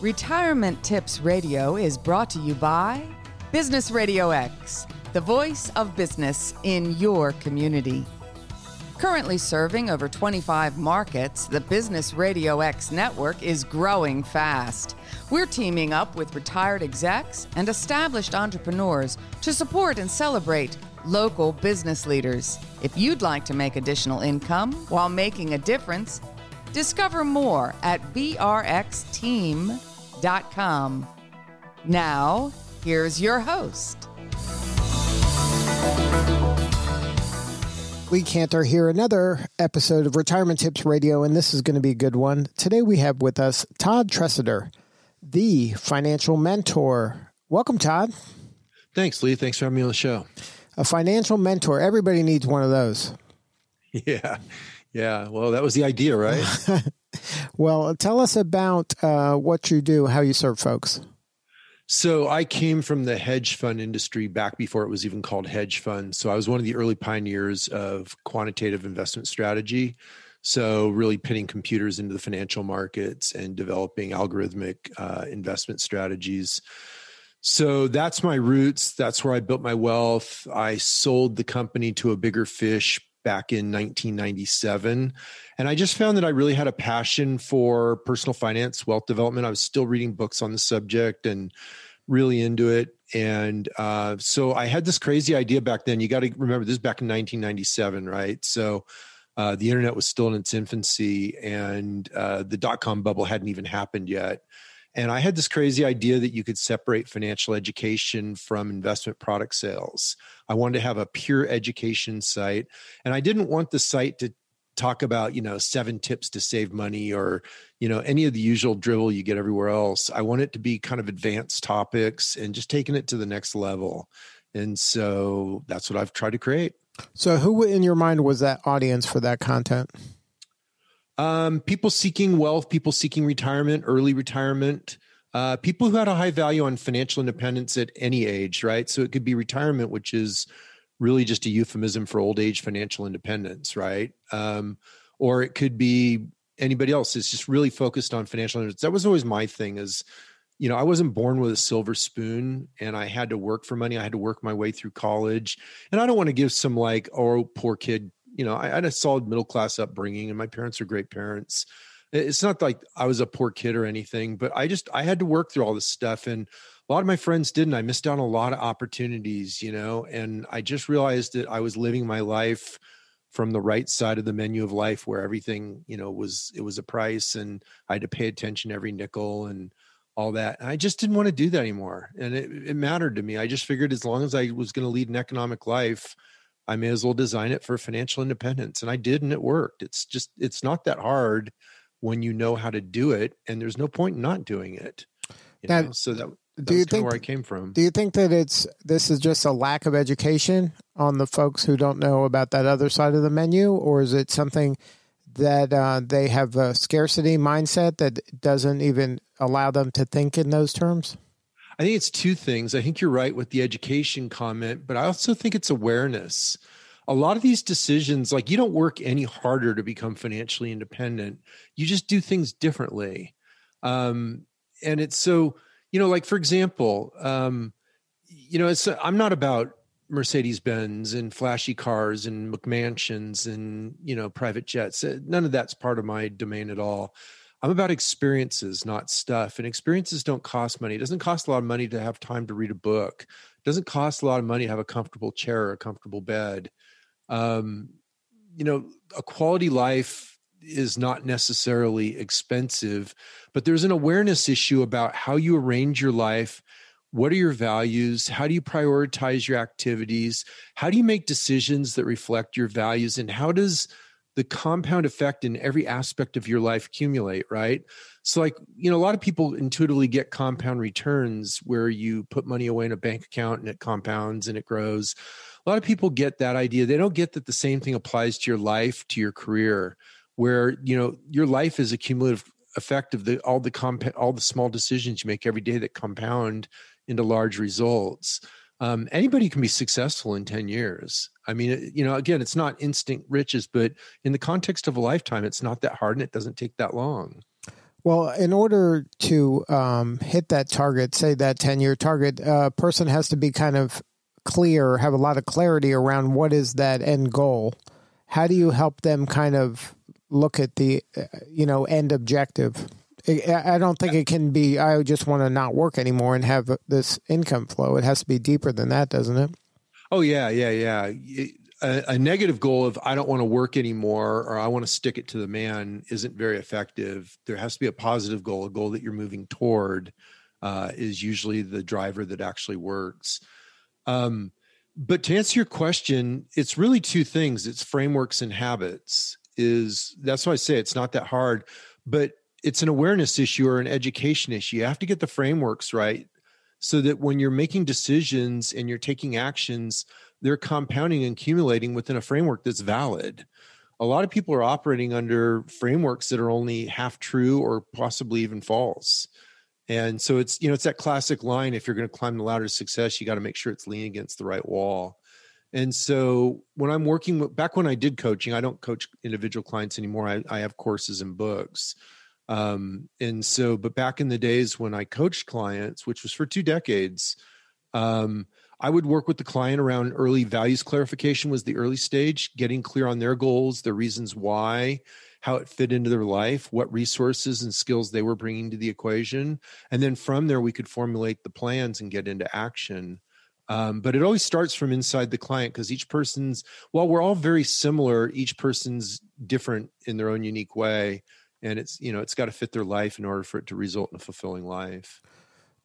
Retirement Tips Radio is brought to you by Business Radio X, the voice of business in your community. Currently serving over 25 markets, the Business Radio X network is growing fast. We're teaming up with retired execs and established entrepreneurs to support and celebrate local business leaders. If you'd like to make additional income while making a difference, discover more at brxteam.com. Now, here's your host. Lee Kantor here, another episode of Retirement Tips Radio, and this is going to be a good one. Today we have with us Todd Tresidder, the financial mentor. Welcome, Todd. Thanks, Lee. Thanks for having me on the show. A financial mentor. Everybody needs one of those. Yeah. Yeah. Well, that was the idea, right? well, tell us about uh, what you do, how you serve folks. So I came from the hedge fund industry back before it was even called hedge fund. So I was one of the early pioneers of quantitative investment strategy. So really pitting computers into the financial markets and developing algorithmic uh, investment strategies. So that's my roots. That's where I built my wealth. I sold the company to a bigger fish back in 1997. And I just found that I really had a passion for personal finance, wealth development. I was still reading books on the subject and really into it. And uh, so I had this crazy idea back then. You got to remember this back in 1997, right? So uh, the internet was still in its infancy and uh, the dot com bubble hadn't even happened yet. And I had this crazy idea that you could separate financial education from investment product sales. I wanted to have a pure education site. And I didn't want the site to talk about, you know, seven tips to save money or, you know, any of the usual drivel you get everywhere else. I want it to be kind of advanced topics and just taking it to the next level. And so that's what I've tried to create. So, who in your mind was that audience for that content? Um, people seeking wealth, people seeking retirement, early retirement, uh, people who had a high value on financial independence at any age, right? So it could be retirement, which is really just a euphemism for old age financial independence, right? Um, or it could be anybody else is just really focused on financial independence. That was always my thing is, you know, I wasn't born with a silver spoon and I had to work for money. I had to work my way through college. And I don't want to give some like, oh, poor kid you know, I had a solid middle class upbringing and my parents are great parents. It's not like I was a poor kid or anything, but I just, I had to work through all this stuff. And a lot of my friends didn't. I missed out on a lot of opportunities, you know, and I just realized that I was living my life from the right side of the menu of life where everything, you know, was, it was a price and I had to pay attention every nickel and, all that. And I just didn't want to do that anymore. And it, it mattered to me. I just figured as long as I was going to lead an economic life, I may as well design it for financial independence. And I did, and it worked. It's just, it's not that hard when you know how to do it, and there's no point in not doing it. That, know? So that, that do you think where I came from? Do you think that it's this is just a lack of education on the folks who don't know about that other side of the menu, or is it something that uh, they have a scarcity mindset that doesn't even allow them to think in those terms? I think it's two things. I think you're right with the education comment, but I also think it's awareness. A lot of these decisions, like you don't work any harder to become financially independent, you just do things differently. Um, and it's so, you know, like for example, um, you know, it's I'm not about Mercedes Benz and flashy cars and McMansions and you know private jets. None of that's part of my domain at all. I'm about experiences, not stuff. And experiences don't cost money. It doesn't cost a lot of money to have time to read a book. It doesn't cost a lot of money to have a comfortable chair or a comfortable bed. Um, you know, a quality life is not necessarily expensive, but there's an awareness issue about how you arrange your life. What are your values? How do you prioritize your activities? How do you make decisions that reflect your values? And how does the compound effect in every aspect of your life accumulate, right? So, like, you know, a lot of people intuitively get compound returns where you put money away in a bank account and it compounds and it grows. Lot of people get that idea. They don't get that the same thing applies to your life, to your career, where, you know, your life is a cumulative effect of the all the comp all the small decisions you make every day that compound into large results um, anybody can be successful in 10 years. I mean, you know, again, it's not instant riches, but in the context of a lifetime, it's not that hard and it doesn't take that long. Well, in order to um, hit that target, say that 10 year target, a person has to be kind of clear, have a lot of clarity around what is that end goal. How do you help them kind of look at the, uh, you know, end objective? I don't think it can be, I just want to not work anymore and have this income flow. It has to be deeper than that, doesn't it? Oh, yeah, yeah, yeah a, a, negative goal of I don't want to work anymore or I want to stick it to the man isn't very effective. There has to be a positive goal, a goal that you're moving toward uh, is usually the driver that actually works. Um, but to answer your question, it's really two things. It's frameworks and habits. Is that's why I say it's not that hard, but it's an awareness issue or an education issue. You have to get the frameworks right so that when you're making decisions and you're taking actions, they're compounding and accumulating within a framework that's valid. A lot of people are operating under frameworks that are only half true or possibly even false. And so it's, you know, it's that classic line if you're going to climb the ladder of success, you got to make sure it's leaning against the right wall. And so when I'm working with, back when I did coaching, I don't coach individual clients anymore. I, I have courses and books. Um, and so, but back in the days when I coached clients, which was for two decades, um, I would work with the client around early values clarification was the early stage, getting clear on their goals, the reasons why, how it fit into their life, what resources and skills they were bringing to the equation. And then from there, we could formulate the plans and get into action. Um, but it always starts from inside the client because each person's, while we're all very similar, each person's different in their own unique way. And it's, you know, it's got to fit their life in order for it to result in a fulfilling life.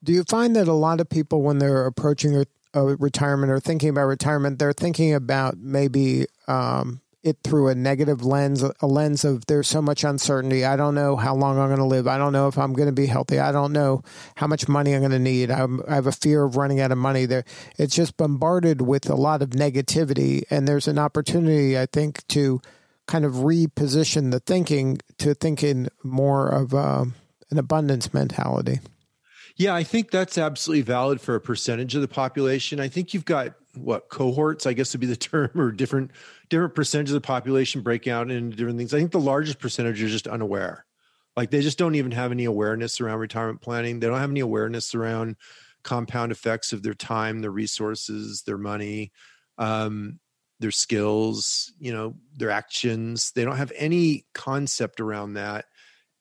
Do you find that a lot of people, when they're approaching a retirement or thinking about retirement, they're thinking about maybe um, it through a negative lens, a lens of there's so much uncertainty. I don't know how long I'm going to live. I don't know if I'm going to be healthy. I don't know how much money I'm going to need. I'm, i have a fear of running out of money. There, it's just bombarded with a lot of negativity, and there's an opportunity, I think, to kind of reposition the thinking to thinking more of uh, an abundance mentality. Yeah, I think that's absolutely valid for a percentage of the population. I think you've got what cohorts, I guess would be the term, or different different percentages of the population breaking out into different things. I think the largest percentage are just unaware. Like they just don't even have any awareness around retirement planning. They don't have any awareness around compound effects of their time, their resources, their money, um, their skills, you know, their actions. They don't have any concept around that.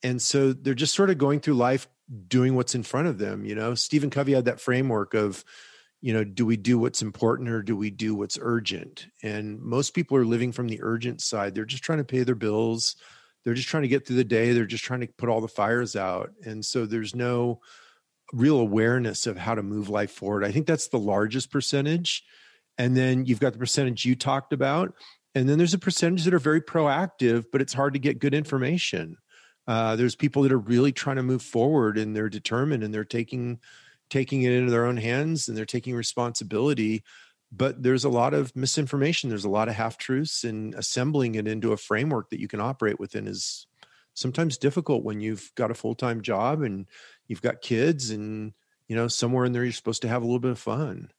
And so they're just sort of going through life doing what's in front of them you know stephen covey had that framework of you know do we do what's important or do we do what's urgent? And most people are living from the urgent side. They're just trying to pay their bills. They're just trying to get through the day. They're just trying to put all the fires out. And so there's no real awareness of how to move life forward. I think that's the largest percentage. And then you've got the percentage you talked about. And then there's a percentage that are very proactive but it's hard to get good information. Uh, there's people that are really trying to move forward and they're determined and they're taking taking it into their own hands and they're taking responsibility but there's a lot of misinformation there's a lot of half truths and assembling it into a framework that you can operate within is sometimes difficult when you've got a full-time job and you've got kids and you know somewhere in there you're supposed to have a little bit of fun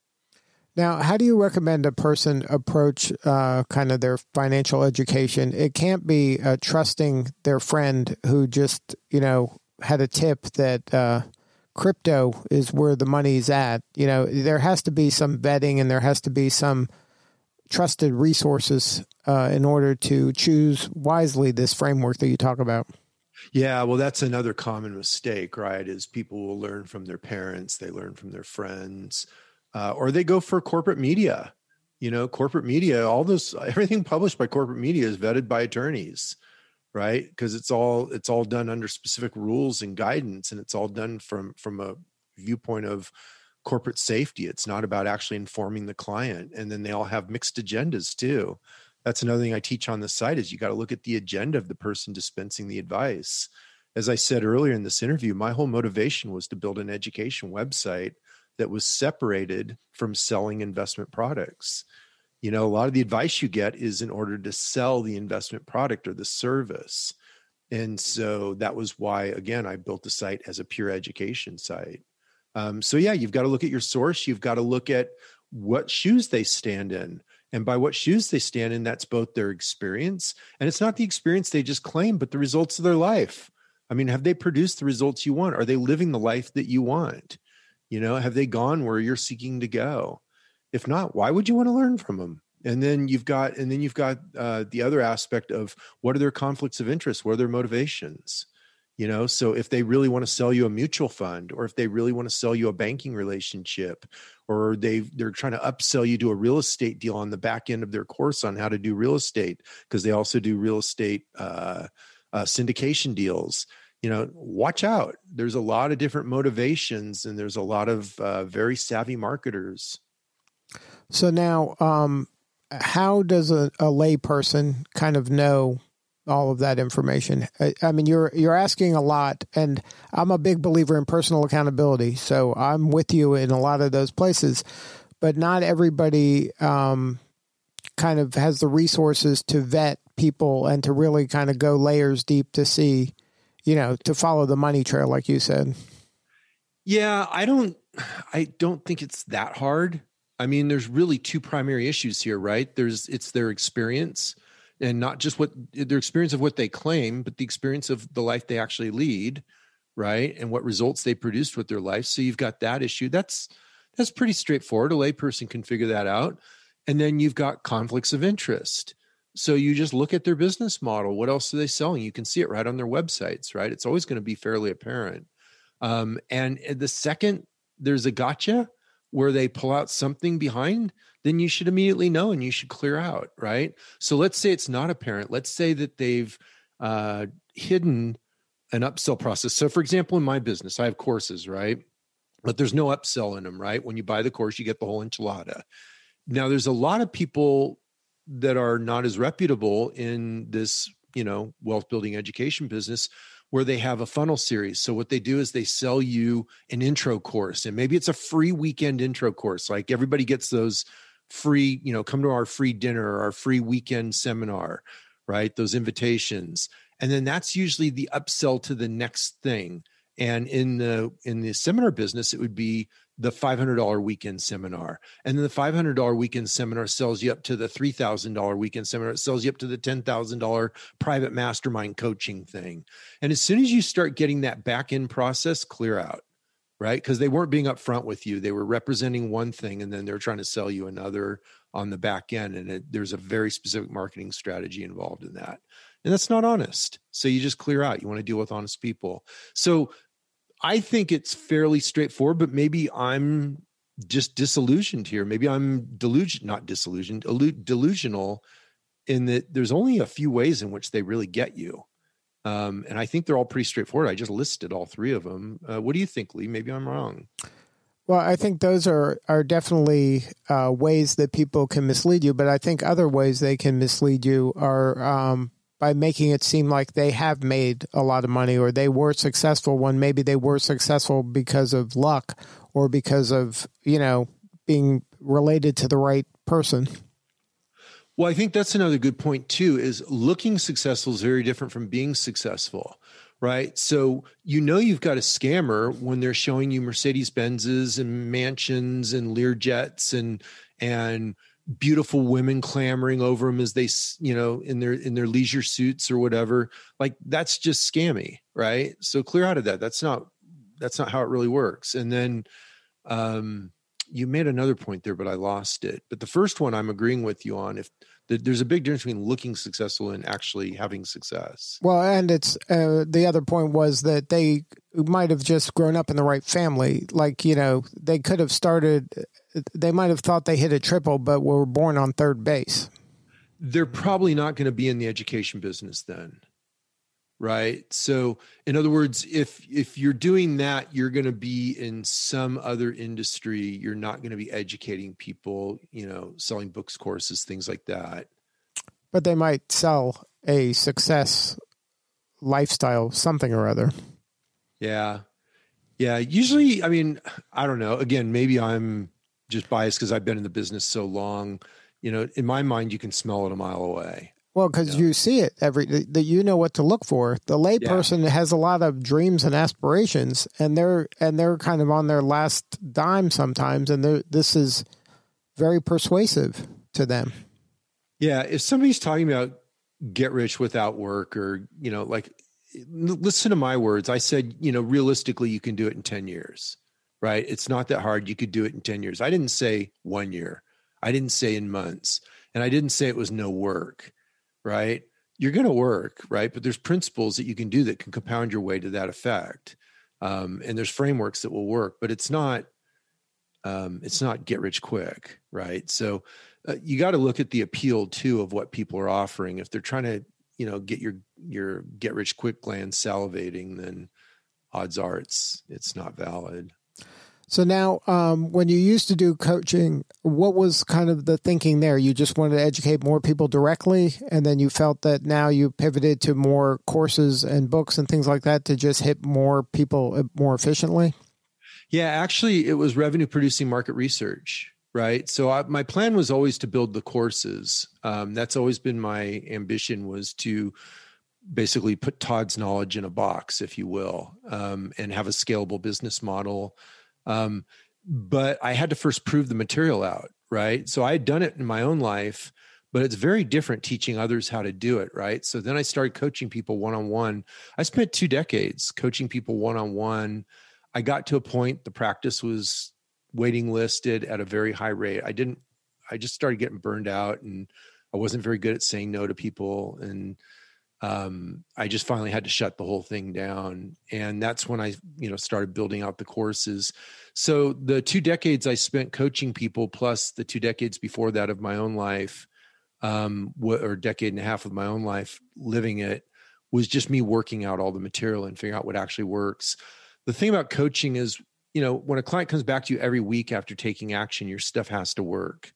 now, how do you recommend a person approach uh, kind of their financial education? It can't be uh, trusting their friend who just, you know, had a tip that uh, crypto is where the money's at. You know, there has to be some vetting and there has to be some trusted resources uh, in order to choose wisely this framework that you talk about. Yeah, well, that's another common mistake, right? Is people will learn from their parents, they learn from their friends uh, or they go for corporate media. You know, corporate media, all this, everything published by corporate media is vetted by attorneys, right? Because it's all it's all done under specific rules and guidance, and it's all done from from a viewpoint of corporate safety. It's not about actually informing the client. And then they all have mixed agendas too. That's another thing I teach on the site is you got to look at the agenda of the person dispensing the advice. As I said earlier in this interview, my whole motivation was to build an education website that was separated from selling investment products. You know, a lot of the advice you get is in order to sell the investment product or the service. And so that was why, again, I built the site as a pure education site. Um, so, yeah, you've got to look at your source. You've got to look at what shoes they stand in. And by what shoes they stand in, that's both their experience and it's not the experience they just claim, but the results of their life. I mean, have they produced the results you want? Are they living the life that you want? You know, have they gone where you're seeking to go? If not, why would you want to learn from them? And then you've got, and then you've got uh, the other aspect of what are their conflicts of interest? What are their motivations? You know, so if they really want to sell you a mutual fund, or if they really want to sell you a banking relationship, or they they're trying to upsell you to a real estate deal on the back end of their course on how to do real estate, because they also do real estate uh, uh, syndication deals you know watch out there's a lot of different motivations and there's a lot of uh, very savvy marketers so now um, how does a, a lay person kind of know all of that information I, I, mean you're you're asking a lot and i'm a big believer in personal accountability so i'm with you in a lot of those places but not everybody um, kind of has the resources to vet people and to really kind of go layers deep to see you know, to follow the money trail, like you said. Yeah, I don't, I don't think it's that hard. I mean, there's really two primary issues here, right? There's it's their experience and not just what their experience of what they claim, but the experience of the life they actually lead, right? And what results they produced with their life. So you've got that issue. That's that's pretty straightforward. A layperson can figure that out. And then you've got conflicts of interest. So you just look at their business model. What else are they selling? You can see it right on their websites, right? It's always going to be fairly apparent. Um, and the second there's a gotcha where they pull out something behind, then you should immediately know and you should clear out, right? So let's say it's not apparent. Let's say that they've uh, hidden an upsell process. So, for example, in my business, I have courses, right? But there's no upsell in them, right? When you buy the course, you get the whole enchilada. Now, there's a lot of people that are not as reputable in this you know wealth building education business where they have a funnel series. So what they do is they sell you an intro course and maybe it's a free weekend intro course. Like everybody gets those free you know come to our free dinner our free weekend seminar right? Those invitations. And then that's usually the upsell to the next thing. And in the in the seminar business it would be the $500 weekend seminar. And then the $500 weekend seminar sells you up to the $3,000 weekend seminar. It sells you up to the $10,000 private mastermind coaching thing. And as soon as you start getting that back end process, clear out, right? Because they weren't being upfront with you. They were representing one thing and then they're trying to sell you another on the back end. And it, there's a very specific marketing strategy involved in that. And that's not honest. So you just clear out. You want to deal with honest people. So I think it's fairly straightforward, but maybe I'm just disillusioned here. Maybe I'm delusion, not disillusioned, delusional in that there's only a few ways in which they really get you. Um, and I think they're all pretty straightforward. I just listed all three of them. Uh, what do you think, Lee? Maybe I'm wrong. Well, I think those are are definitely uh, ways that people can mislead you, but I think other ways they can mislead you are um, by making it seem like they have made a lot of money or they were successful when maybe they were successful because of luck or because of, you know, being related to the right person. Well, I think that's another good point too is looking successful is very different from being successful, right? So you know you've got a scammer when they're showing you Mercedes Benzes and mansions and Learjets and and beautiful women clamoring over them as they you know in their in their leisure suits or whatever like that's just scammy right so clear out of that that's not that's not how it really works and then um you made another point there but i lost it but the first one i'm agreeing with you on if there's a big difference between looking successful and actually having success. Well, and it's uh, the other point was that they might have just grown up in the right family. Like, you know, they could have started, they might have thought they hit a triple, but were born on third base. They're probably not going to be in the education business then right? So in other words if if you're doing that you're going to be in some other industry. You're not going to be educating people you know selling books courses things like that. But they might sell a success lifestyle something or other. Yeah. Yeah usually i mean i don't know. Again maybe i'm just biased because i've been in the business so long you know in my mind you can smell it a mile away well, because you see it every that you know what to look for. The layperson yeah. has a lot of dreams and aspirations, and they're and they're kind of on their last dime sometimes, and this is very persuasive to them. Yeah, if somebody's talking about get rich without work, or you know, like listen to my words. I said, you know, realistically, you can do it in 10 years, right? It's not that hard. You could do it in 10 years. I didn't say one year, I didn't say in months, and I didn't say it was no work, right? You're going to work, right? But there's principles that you can do that can compound your way to that effect. Um, and there's frameworks that will work, but it's not um, it's not get rich quick, right? So uh, you got to look at the appeal too of what people are offering. If they're trying to, you know, get your your get rich quick gland salivating, then odds are it's it's not valid. So now, um, when you used to do coaching, what was kind of the thinking there? You just wanted to educate more people directly, and then you felt that now you pivoted to more courses and books and things like that to just hit more people uh, more efficiently. Yeah, actually, it was revenue producing market research, right? So I, my plan was always to build the courses. Um, that's always been my ambition was to basically put Todd's knowledge in a box, if you will, um, and have a scalable business model. Um, but I had to first prove the material out, right? So I had done it in my own life, but it's very different teaching others how to do it, right? So then I started coaching people one on one. I spent two decades coaching people one on one I got to a point the practice was waiting listed at a very high rate. I didn't I just started getting burned out and I wasn't very good at saying no to people and um, I just finally had to shut the whole thing down. And that's when I you know started building out the courses. So the two decades I spent coaching people plus the two decades before that of my own life um, or decade and a half of my own life living it was just me working out all the material and figuring out what actually works. The thing about coaching is you know when a client comes back to you every week after taking action your stuff has to work.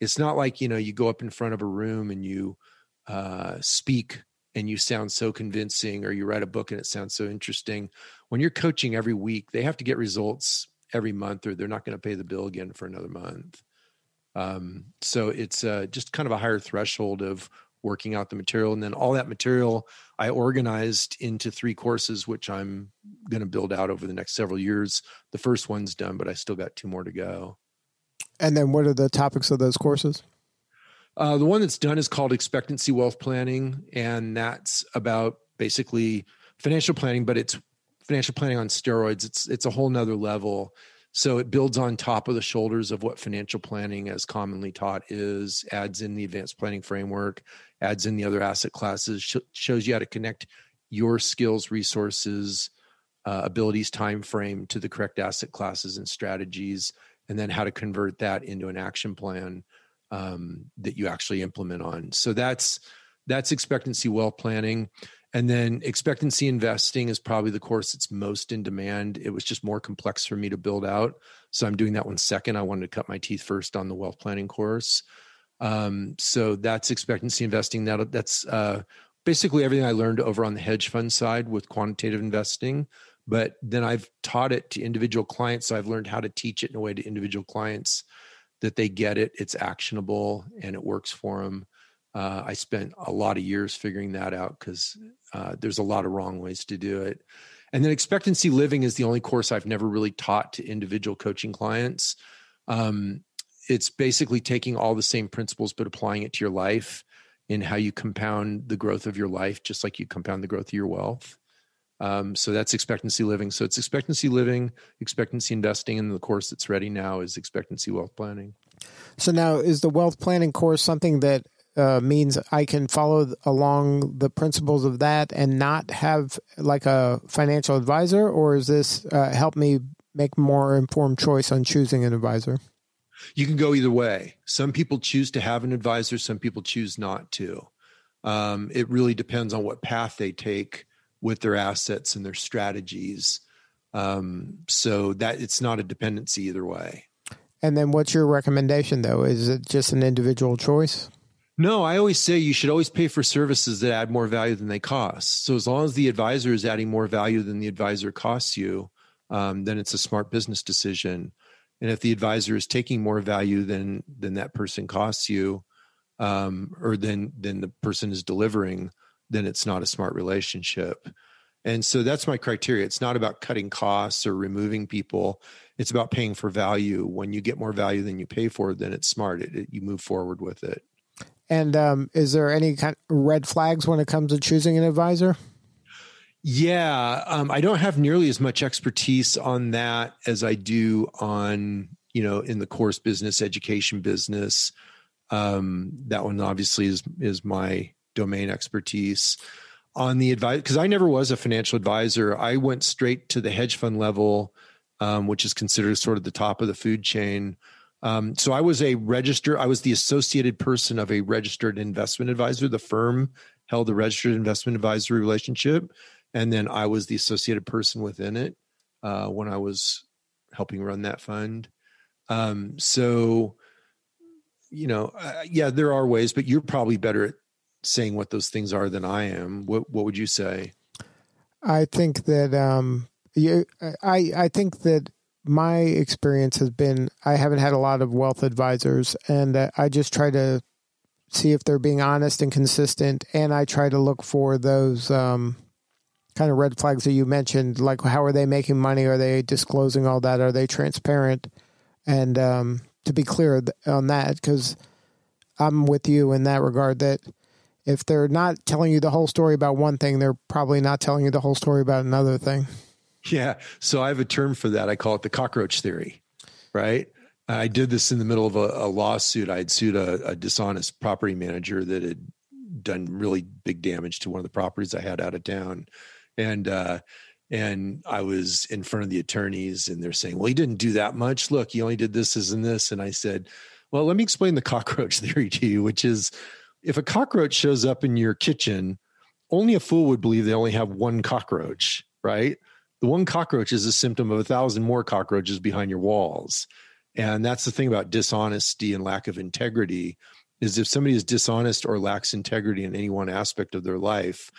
It's not like you know you go up in front of a room and you uh, speak and you sound so convincing or you write a book and it sounds so interesting when you're coaching every week they have to get results every month or they're not going to pay the bill again for another month. Um, so it's uh, just kind of a higher threshold of working out the material and then all that material i organized into three courses which i'm going to build out over the next several years. The first one's done but i still got two more to go. And then what are the topics of those courses uh, the one that's done is called expectancy wealth planning and that's about basically financial planning but it's financial planning on steroids. It's it's a whole nother level. So it builds on top of the shoulders of what financial planning, as commonly taught, is, adds in the advanced planning framework, adds in the other asset classes, sh- shows you how to connect your skills, resources, uh, abilities, time frame to the correct asset classes and strategies, and then how to convert that into an action plan um, that you actually implement on. So that's that's expectancy wealth planning. And then expectancy investing is probably the course that's most in demand. It was just more complex for me to build out. So I'm doing that one second. I wanted to cut my teeth first on the wealth planning course. Um, so that's expectancy investing. That that's uh, basically everything I learned over on the hedge fund side with quantitative investing. But then I've taught it to individual clients. So I've learned how to teach it in a way to individual clients that they get it, it's actionable, and it works for them. Uh, I spent a lot of years figuring that out because uh, there's a lot of wrong ways to do it. And then expectancy living is the only course I've never really taught to individual coaching clients. Um, it's basically taking all the same principles but applying it to your life in how you compound the growth of your life, just like you compound the growth of your wealth. Um, so that's expectancy living. So it's expectancy living, expectancy investing, and the course that's ready now is expectancy wealth planning. So now, is the wealth planning course something that uh, means I can follow along the principles of that and not have like a financial advisor, or is this uh, help me make more informed choice on choosing an advisor? You can go either way. Some people choose to have an advisor, some people choose not to. Um, it really depends on what path they take with their assets and their strategies. Um, so that it's not a dependency either way. And then, what's your recommendation though? Is it just an individual choice? No, I always say you should always pay for services that add more value than they cost. So as long as the advisor is adding more value than the advisor costs you, um, then it's a smart business decision. And if the advisor is taking more value than than that person costs you, um, or than than the person is delivering, then it's not a smart relationship. And so that's my criteria. It's not about cutting costs or removing people. It's about paying for value. When you get more value than you pay for, then it's smart. It, it, you move forward with it. And um, is there any kind of red flags when it comes to choosing an advisor? Yeah, um, I don't have nearly as much expertise on that as I do on you know in the course business, education business. Um, that one obviously is is my domain expertise. On the advice, because I never was a financial advisor, I went straight to the hedge fund level, um, which is considered sort of the top of the food chain. Um, so I was a register. I was the associated person of a registered investment advisor. The firm held a registered investment advisory relationship, and then I was the associated person within it uh, when I was helping run that fund. Um, so, you know, uh, yeah, there are ways, but you're probably better at saying what those things are than I am. What What would you say? I think that um, you, I I think that my experience has been I haven't had a lot of wealth advisors, and uh, I just try to see if they're being honest and consistent, and I try to look for those um, kind of red flags that you mentioned, like how are they making money? Are they disclosing all that? Are they transparent? And um, to be clear on that, because I'm with you in that regard that if they're not telling you the whole story about one thing, they're probably not telling you the whole story about another thing. Yeah. So I have a term for that. I call it the cockroach theory, right? I did this in the middle of a, a lawsuit. I had sued a, a, dishonest property manager that had done really big damage to one of the properties I had out of town. And, uh, and I was in front of the attorneys and they're saying, well, he didn't do that much. Look, he only did this, this, and this. And I said, well, let me explain the cockroach theory to you, which is if a cockroach shows up in your kitchen, only a fool would believe they only have one cockroach, right? The one cockroach is a symptom of a thousand more cockroaches behind your walls. And that's the thing about dishonesty and lack of integrity is if somebody is dishonest or lacks integrity in any one aspect of their life,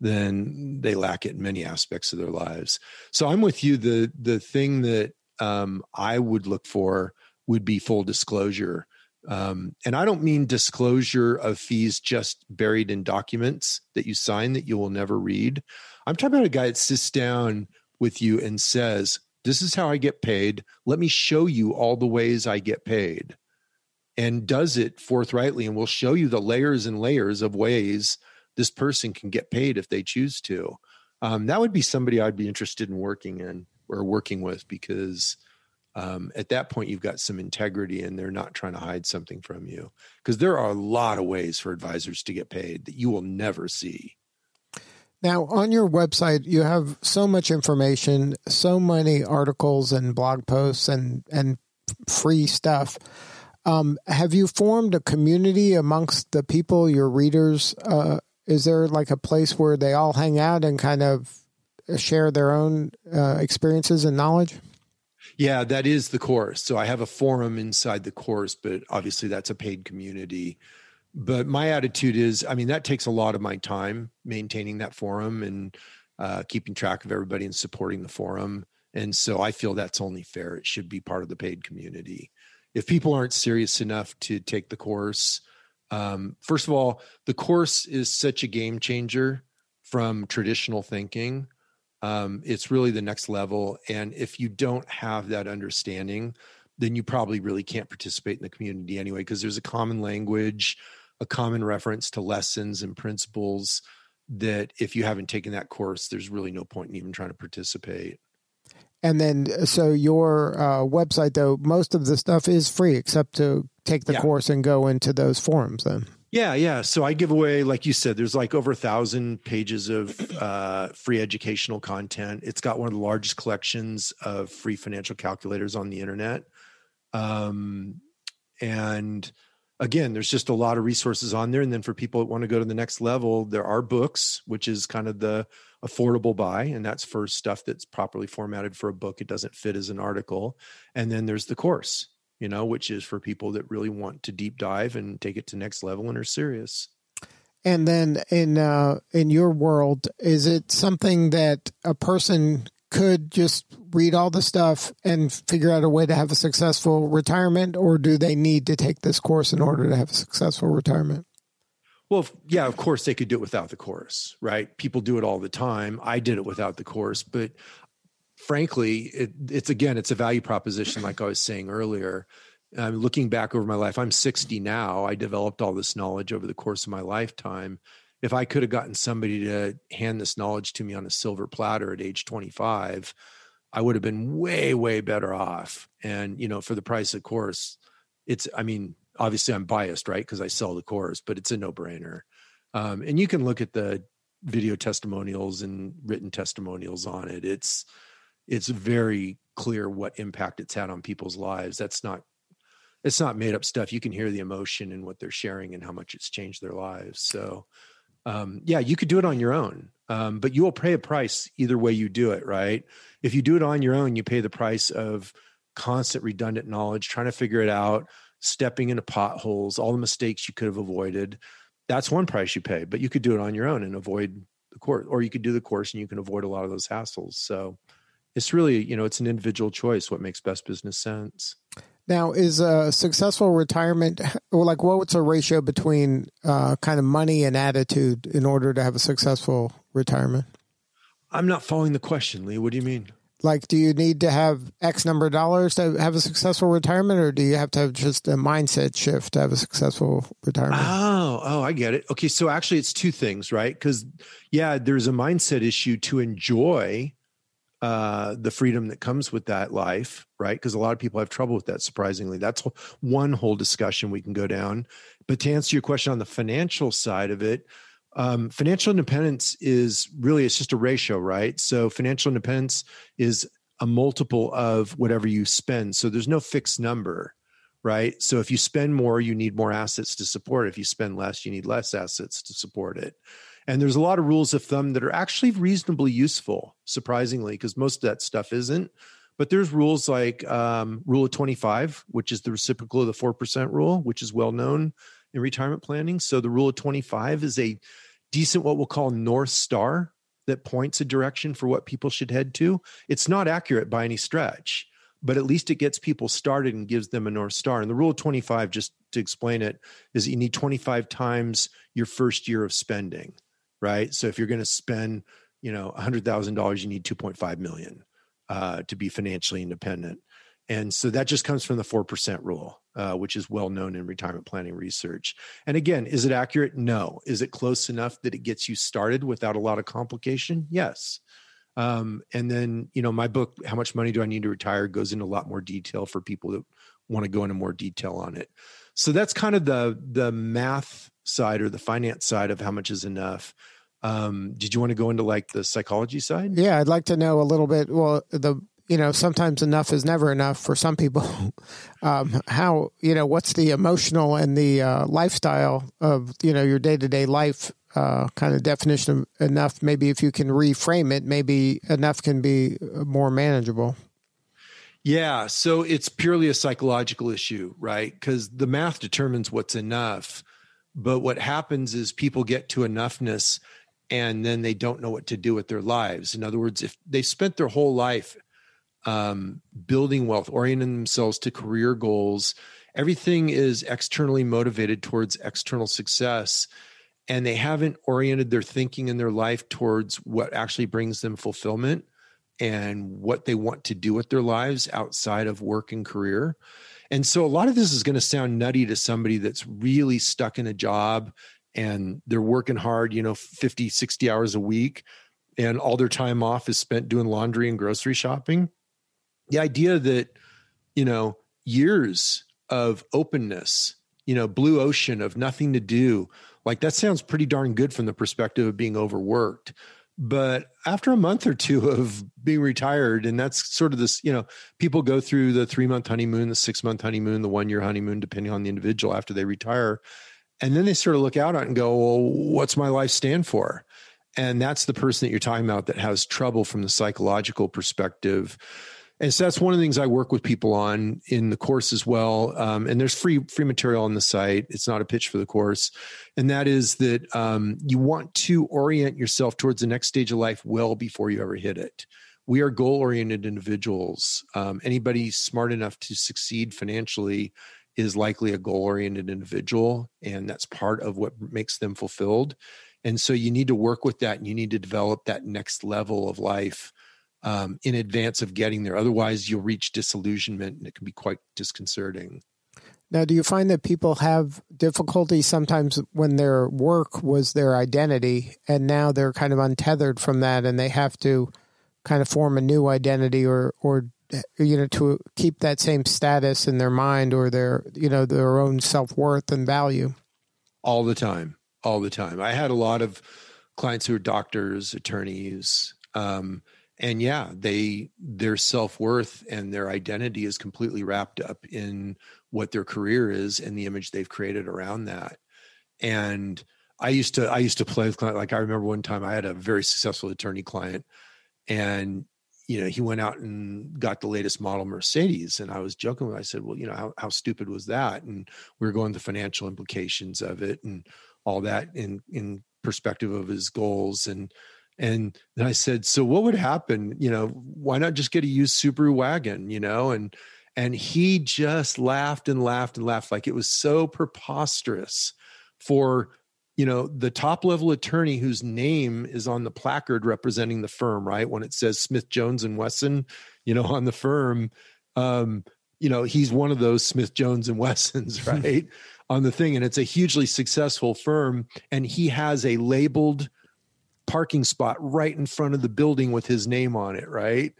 then they lack it in many aspects of their lives. So I'm with you. The the thing that um, I would look for would be full disclosure. Um, and I don't mean disclosure of fees just buried in documents that you sign that you will never read. I'm talking about a guy that sits down with you and says, This is how I get paid. Let me show you all the ways I get paid. And does it forthrightly. And we'll show you the layers and layers of ways this person can get paid if they choose to. Um, that would be somebody I'd be interested in working in or working with because um, at that point you've got some integrity and they're not trying to hide something from you. Because there are a lot of ways for advisors to get paid that you will never see. Now on your website you have so much information so many articles and blog posts and and free stuff. Um, have you formed a community amongst the people your readers? Uh, is there like a place where they all hang out and kind of share their own uh, experiences and knowledge yeah, that is the course. So I have a forum inside the course, but obviously that's a paid community. But my attitude is, I mean, that takes a lot of my time maintaining that forum and uh, keeping track of everybody and supporting the forum. And so I feel that's only fair. It should be part of the paid community. If people aren't serious enough to take the course, um, first of all, the course is such a game changer from traditional thinking um, it's really the next level. And if you don't have that understanding, then you probably really can't participate in the community anyway, because there's a common language, a common reference to lessons and principles that if you haven't taken that course, there's really no point in even trying to participate. And then, so your uh, website, though, most of the stuff is free except to take the yeah. course and go into those forums, then. Yeah, yeah. So I give away, like you said, there's like over a thousand pages of uh, free educational content. It's got one of the largest collections of free financial calculators on the internet. Um, and again, there's just a lot of resources on there. And then for people that want to go to the next level, there are books, which is kind of the affordable buy. And that's for stuff that's properly formatted for a book. It doesn't fit as an article. And then there's the course you know, which is for people that really want to deep dive and take it to next level and are serious. And then in uh, in your world, is it something that a person could just read all the stuff and figure out a way to have a successful retirement, or do they need to take this course in order to have a successful retirement? Well, yeah, of course they could do it without the course, right? People do it all the time. I did it without the course, but frankly, it, it's again, it's a value proposition, like I was saying earlier. I'm looking back over my life, I'm 60 now. I developed all this knowledge over the course of my lifetime. if I could have gotten somebody to hand this knowledge to me on a silver platter at age 25, I would have been way, way better off. And, you know, for the price of course, it's, I mean, obviously I'm biased, right? Because I sell the course, but it's a no brainer. Um, and you can look at the video testimonials and written testimonials on it. It's, it's very clear what impact it's had on people's lives. That's not it's not made up stuff. You can hear the emotion and what they're sharing and how much it's changed their lives. So, um, yeah, you could do it on your own, um, but you will pay a price either way you do it, right? If you do it on your own, you pay the price of constant redundant knowledge, trying to figure it out, stepping into potholes, all the mistakes you could have avoided. That's one price you pay, but you could do it on your own and avoid the course, or you could do the course and you can avoid a lot of those hassles. So, it's really, you know, it's an individual choice what makes best business sense. Now, is a successful retirement, or like what's a ratio between uh, kind of money and attitude in order to have a successful retirement? I'm not following the question, Lee. What do you mean? Like, do you need to have X number of dollars to have a successful retirement, or do you have to have just a mindset shift to have a successful retirement? Oh, oh, I get it. Okay, so actually, it's two things, right? Because yeah, there's a mindset issue to enjoy uh, the freedom that comes with that life, right? Because a lot of people have trouble with that, surprisingly. That's one whole discussion we can go down. But to answer your question on the financial side of it, um, financial independence is really it's just a ratio, right? So financial independence is a multiple of whatever you spend. So there's no fixed number, right? So if you spend more, you need more assets to support. If you spend less, you need less assets to support it. And there's a lot of rules of thumb that are actually reasonably useful, surprisingly, because most of that stuff isn't. But there's rules like um, Rule of 25, which is the reciprocal of the 4% rule, which is well known in retirement planning. So the Rule of 25 is a decent, what we'll call North Star that points a direction for what people should head to. It's not accurate by any stretch, but at least it gets people started and gives them a North Star. And the Rule of 25, just to explain it, is you need 25 times your first year of spending right? So if you're going to spend, you know, $100,000, you need 2.5 million uh, to be financially independent. And so that just comes from the 4% rule, uh, which is well known in retirement planning research. And again, is it accurate? No. Is it close enough that it gets you started without a lot of complication? Yes. Um, and then, you know, my book, How Much Money Do I Need to Retire, goes into a lot more detail for people that want to go into more detail on it. So that's kind of the the math side or the finance side of how much is enough. Um, did you want to go into like the psychology side? Yeah, I'd like to know a little bit. Well, the you know sometimes enough is never enough for some people. um, how you know what's the emotional and the uh, lifestyle of you know your day to day life uh, kind of definition of enough. Maybe if you can reframe it, maybe enough can be uh, more manageable. Yeah, so it's purely a psychological issue, right? Because the math determines what's enough. But what happens is people get to enoughness and then they don't know what to do with their lives. In other words, if they spent their whole life um, building wealth, orienting themselves to career goals, everything is externally motivated towards external success. And they haven't oriented their thinking in their life towards what actually brings them fulfillment and what they want to do with their lives outside of work and career. And so a lot of this is going to sound nutty to somebody that's really stuck in a job and they're working hard, you know, 50, 60 hours a week, and all their time off is spent doing laundry and grocery shopping. The idea that, you know, years of openness, you know, blue ocean of nothing to do, like that sounds pretty darn good from the perspective of being overworked. But after a month or two of being retired, and that's sort of this, you know, people go through the three month honeymoon, the six month honeymoon, the one year honeymoon, depending on the individual after they retire. And then they sort of look out on it and go, well, what's my life stand for? And that's the person that you're talking about that has trouble from the psychological perspective. And so that's one of the things I work with people on in the course as well. Um, and there's free free material on the site. It's not a pitch for the course, and that is that um, you want to orient yourself towards the next stage of life well before you ever hit it. We are goal oriented individuals. Um, anybody smart enough to succeed financially is likely a goal oriented individual and that's part of what makes them fulfilled and so you need to work with that and you need to develop that next level of life um, in advance of getting there otherwise you'll reach disillusionment and it can be quite disconcerting Now, do you find that people have difficulty sometimes when their work was their identity and now they're kind of untethered from that and they have to kind of form a new identity or, or you know, to keep that same status in their mind or their, you know, their own self worth and value? All the time. All the time. I had a lot of clients who are doctors, attorneys, um, and yeah, they their self worth and their identity is completely wrapped up in what their career is and the image they've created around that. And I used to I used to play with client like I remember one time I had a very successful attorney client and you know he went out and got the latest model Mercedes and I was joking with him. I said well you know how, how stupid was that and we were going the financial implications of it and all that in in perspective of his goals and and then I said so what would happen? You know why not just get a used Subaru wagon you know? And and he just laughed and laughed and laughed like it was so preposterous for you know the top level attorney whose name is on the placard representing the firm right? When it says smith jones and wesson you know on the firm um you know he's one of those smith jones and wessons right on the thing. And it's a hugely successful firm. And he has a labeled parking spot right in front of the building with his name on it right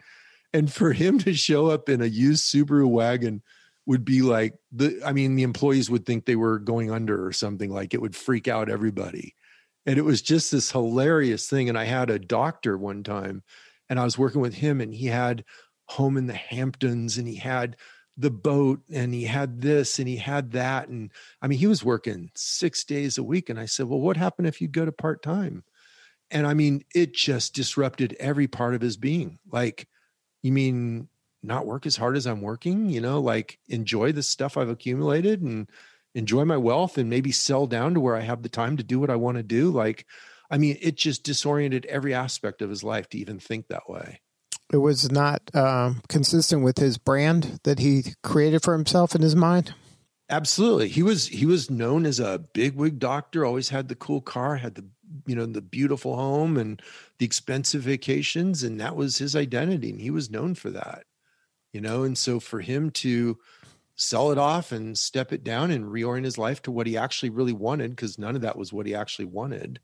and for him to show up in a used Subaru wagon would be like the I mean the employees would think they were going under or something like it would freak out everybody. And it was just this hilarious thing and I had a doctor one time and I was working with him and he had home in the Hamptons and he had the boat and he had this and he had that and I mean he was working 6 days a week and I said, "Well, what happened if you go to part-time?" And I mean, it just disrupted every part of his being. Like you mean not work as hard as I'm working, you know, like enjoy the stuff I've accumulated and enjoy my wealth and maybe sell down to where I have the time to do what I want to do. Like, I mean, it just disoriented every aspect of his life to even think that way. It was not um, consistent with his brand that he created for himself in his mind. Absolutely, he was he was known as a bigwig doctor. Always had the cool car, had the you know the beautiful home and the expensive vacations and that was his identity and he was known for that you know? And so for him to sell it off and step it down and reorient his life to what he actually really wanted because none of that was what he actually wanted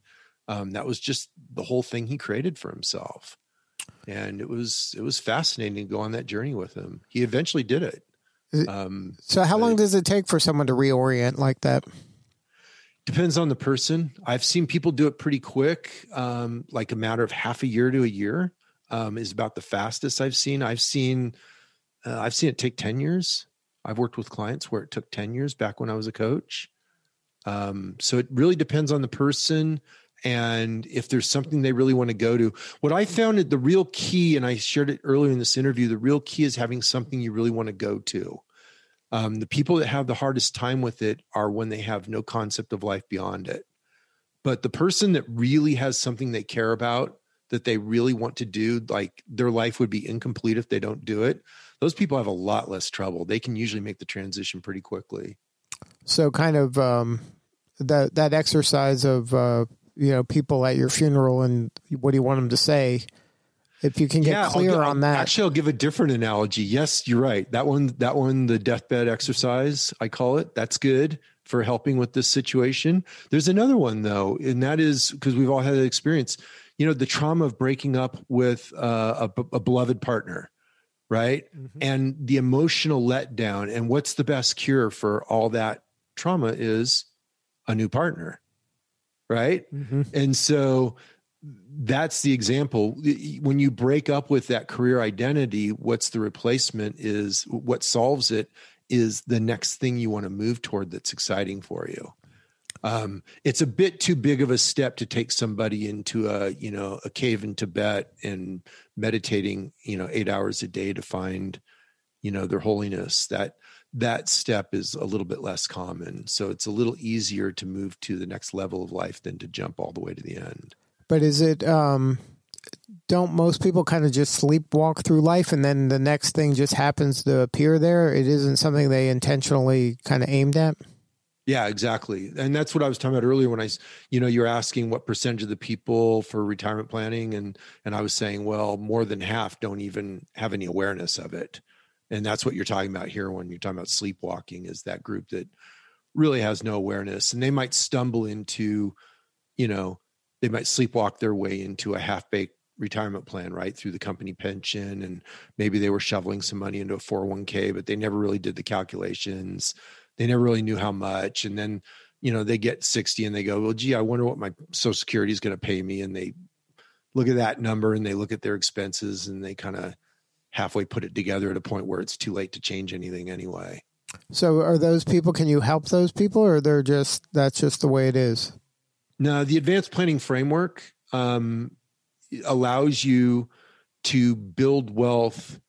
um, that was just the whole thing he created for himself. And it was it was fascinating to go on that journey with him. He eventually did it um, so how long does it take for someone to reorient like that Depends on the person. I've seen people do it pretty quick, um, like a matter of half a year to a year um, is about the fastest I've seen. I've seen uh, I've seen it take ten years. I've worked with clients where it took ten years back when I was a coach. Um, so it really depends on the person and if there's something they really want to go to. What I found the real key, and I shared it earlier in this interview, the real key is having something you really want to go to. Um, the people that have the hardest time with it are when they have no concept of life beyond it. But the person that really has something they care about that they really want to do, like their life would be incomplete if they don't do it, those people have a lot less trouble. They can usually make the transition pretty quickly. So, kind of um, that that exercise of uh, you know people at your funeral and what do you want them to say? if you can get yeah, clear I'll, on that. Actually, I'll give a different analogy. Yes, you're right. That one, that one, the deathbed exercise, I call it. That's good for helping with this situation. There's another one though, and that is because we've all had that experience. You know, the trauma of breaking up with uh, a, a beloved partner, right? Mm-hmm. And the emotional letdown. And what's the best cure for all that trauma is a new partner, right? Mm-hmm. And so that's the example when you break up with that career identity what's the replacement is what solves it is the next thing you want to move toward that's exciting for you um, it's a bit too big of a step to take somebody into a you know a cave in tibet and meditating you know eight hours a day to find you know their holiness that that step is a little bit less common so it's a little easier to move to the next level of life than to jump all the way to the end but is it um don't most people kind of just sleepwalk through life and then the next thing just happens to appear there? It isn't something they intentionally kind of aimed at? Yeah, exactly. And that's what I was talking about earlier when I, you know, you're asking what percentage of the people for retirement planning and and I was saying, well, more than half don't even have any awareness of it. And that's what you're talking about here when you're talking about sleepwalking is that group that really has no awareness. And they might stumble into you know they might sleepwalk their way into a half-baked retirement plan right through the company pension. And maybe they were shoveling some money into a 401k but they never really did the calculations. They never really knew how much. And then you know they get 60 and they go well gee i wonder what my social security is going to pay me. And they look at that number and they look at their expenses and they kind of halfway put it together at a point where it's too late to change anything anyway so are those people can you help those people or they're just that's just the way it is no the advanced planning framework um, allows you to build wealth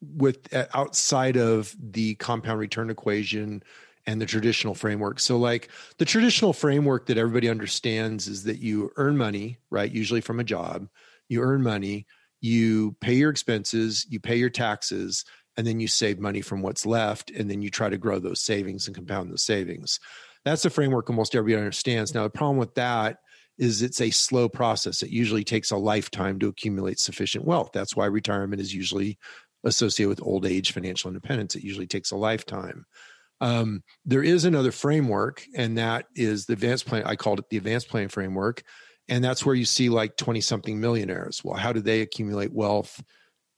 with uh, outside of the compound return equation and the traditional framework. So like the traditional framework that everybody understands is that you earn money, right? Usually from a job, you earn money, you pay your expenses, you pay your taxes, and then you save money from what's left and then you try to grow those savings and compound those savings. That's the framework almost everybody understands. Now the problem with that is it's a slow process. It usually takes a lifetime to accumulate sufficient wealth. That's why retirement is usually associated with old age financial independence. It usually takes a lifetime. Um, there is another framework, and that is the advanced plan. I called it the advanced plan framework. And that's where you see like 20 something millionaires. Well, how do they accumulate wealth,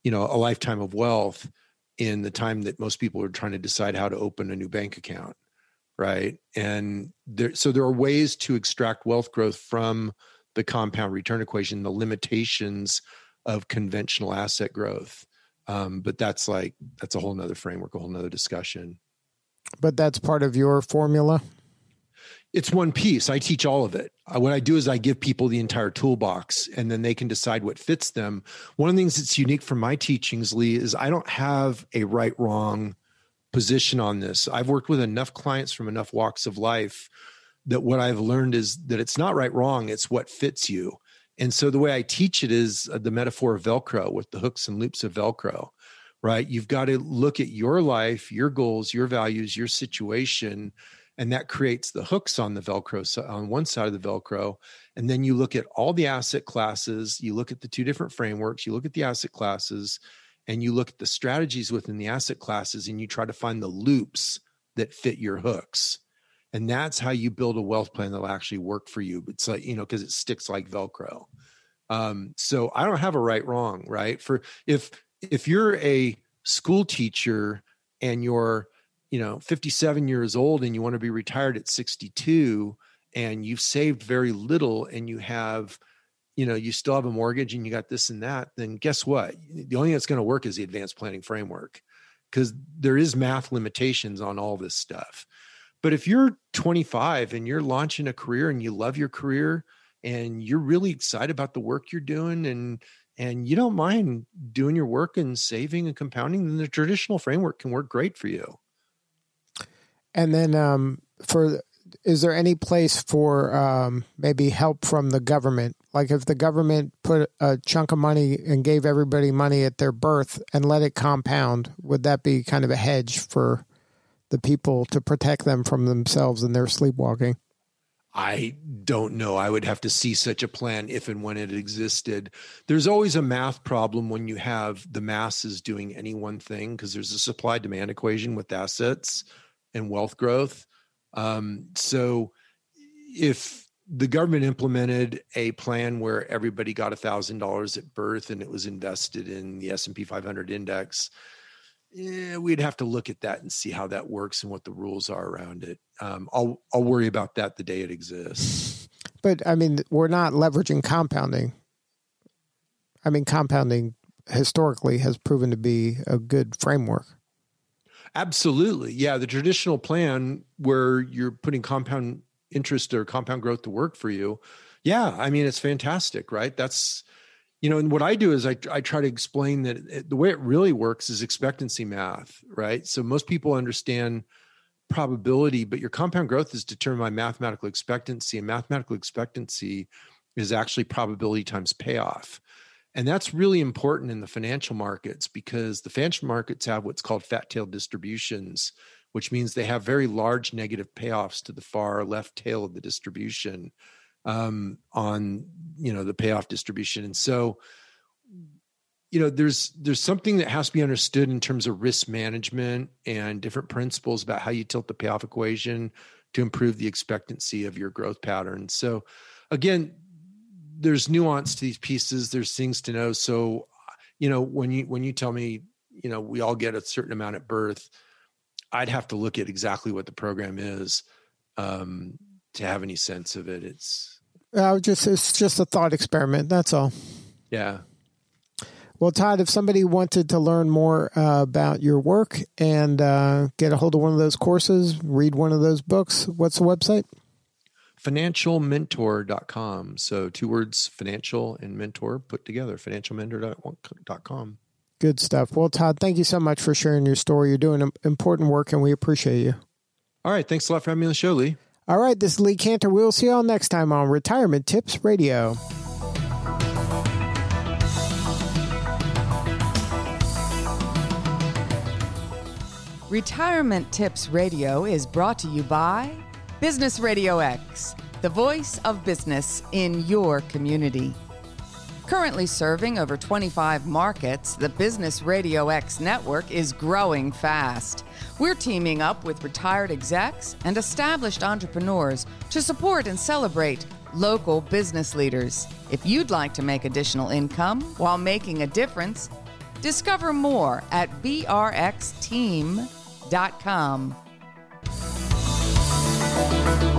you know, a lifetime of wealth in the time that most people are trying to decide how to open a new bank account? Right. And there, so there are ways to extract wealth growth from the compound return equation, the limitations of conventional asset growth. Um, but that's like that's a whole nother framework, a whole nother discussion. But that's part of your formula. It's one piece. I teach all of it. Uh, what I do is I give people the entire toolbox, and then they can decide what fits them. One of the things that's unique from my teachings, Lee, is I don't have a right wrong position on this. I've worked with enough clients from enough walks of life that what I've learned is that it's not right wrong. It's what fits you. And so the way I teach it is uh, the metaphor of Velcro with the hooks and loops of Velcro, right? You've got to look at your life, your goals, your values, your situation, and that creates the hooks on the Velcro on one side of the Velcro. And then you look at all the asset classes, you look at the two different frameworks, you look at the asset classes, and you look at the strategies within the asset classes, and you try to find the loops that fit your hooks and that's how you build a wealth plan that'll actually work for you it's like you know because it sticks like velcro um, so i don't have a right wrong right for if if you're a school teacher and you're you know 57 years old and you want to be retired at 62 and you've saved very little and you have you know you still have a mortgage and you got this and that then guess what the only thing that's going to work is the advanced planning framework because there is math limitations on all this stuff but if you're 25 and you're launching a career and you love your career and you're really excited about the work you're doing and and you don't mind doing your work and saving and compounding, then the traditional framework can work great for you. And then um, for is there any place for um, maybe help from the government? Like if the government put a chunk of money and gave everybody money at their birth and let it compound, would that be kind of a hedge for the people to protect them from themselves and their sleepwalking? I don't know. I would have to see such a plan if and when it existed. There's always a math problem when you have the masses doing any one thing because there's a supply demand equation with assets and wealth growth. Um, so if the government implemented a plan where everybody got a thousand dollars at birth and it was invested in the S&P 500 index, yeah, we'd have to look at that and see how that works and what the rules are around it. Um, I'll I'll worry about that the day it exists. But I mean, we're not leveraging compounding. I mean, compounding historically has proven to be a good framework. Absolutely, yeah. The traditional plan where you're putting compound interest or compound growth to work for you, yeah. I mean, it's fantastic, right? That's you know, and what I do is I, I try to explain that it, the way it really works is expectancy math, right? So most people understand probability, but your compound growth is determined by mathematical expectancy, and mathematical expectancy is actually probability times payoff. And that's really important in the financial markets because the financial markets have what's called fat tail distributions, which means they have very large negative payoffs to the far left tail of the distribution um, on you know the payoff distribution. And so you know there's there's something that has to be understood in terms of risk management and different principles about how you tilt the payoff equation to improve the expectancy of your growth pattern. So again there's nuance to these pieces there's things to know. So you know when you when you tell me you know we all get a certain amount at birth i'd have to look at exactly what the program is um to have any sense of it. It's uh, just it's just a thought experiment that's all. Yeah. Well, Todd, if somebody wanted to learn more uh, about your work and uh, get a hold of one of those courses, read one of those books, what's the website? Financialmentor.com. So two words, financial and mentor put together, financialmentor.com. Good stuff. Well, Todd, thank you so much for sharing your story. You're doing important work and we appreciate you. All right. Thanks a lot for having me on the show, Lee. All right. This is Lee Kantor. We'll see you all next time on Retirement Tips Radio. Retirement Tips Radio is brought to you by Business Radio X, the voice of business in your community. Currently serving over 25 markets, the Business Radio X network is growing fast. We're teaming up with retired execs and established entrepreneurs to support and celebrate local business leaders. If you'd like to make additional income while making a difference, discover more at brxteam.com com.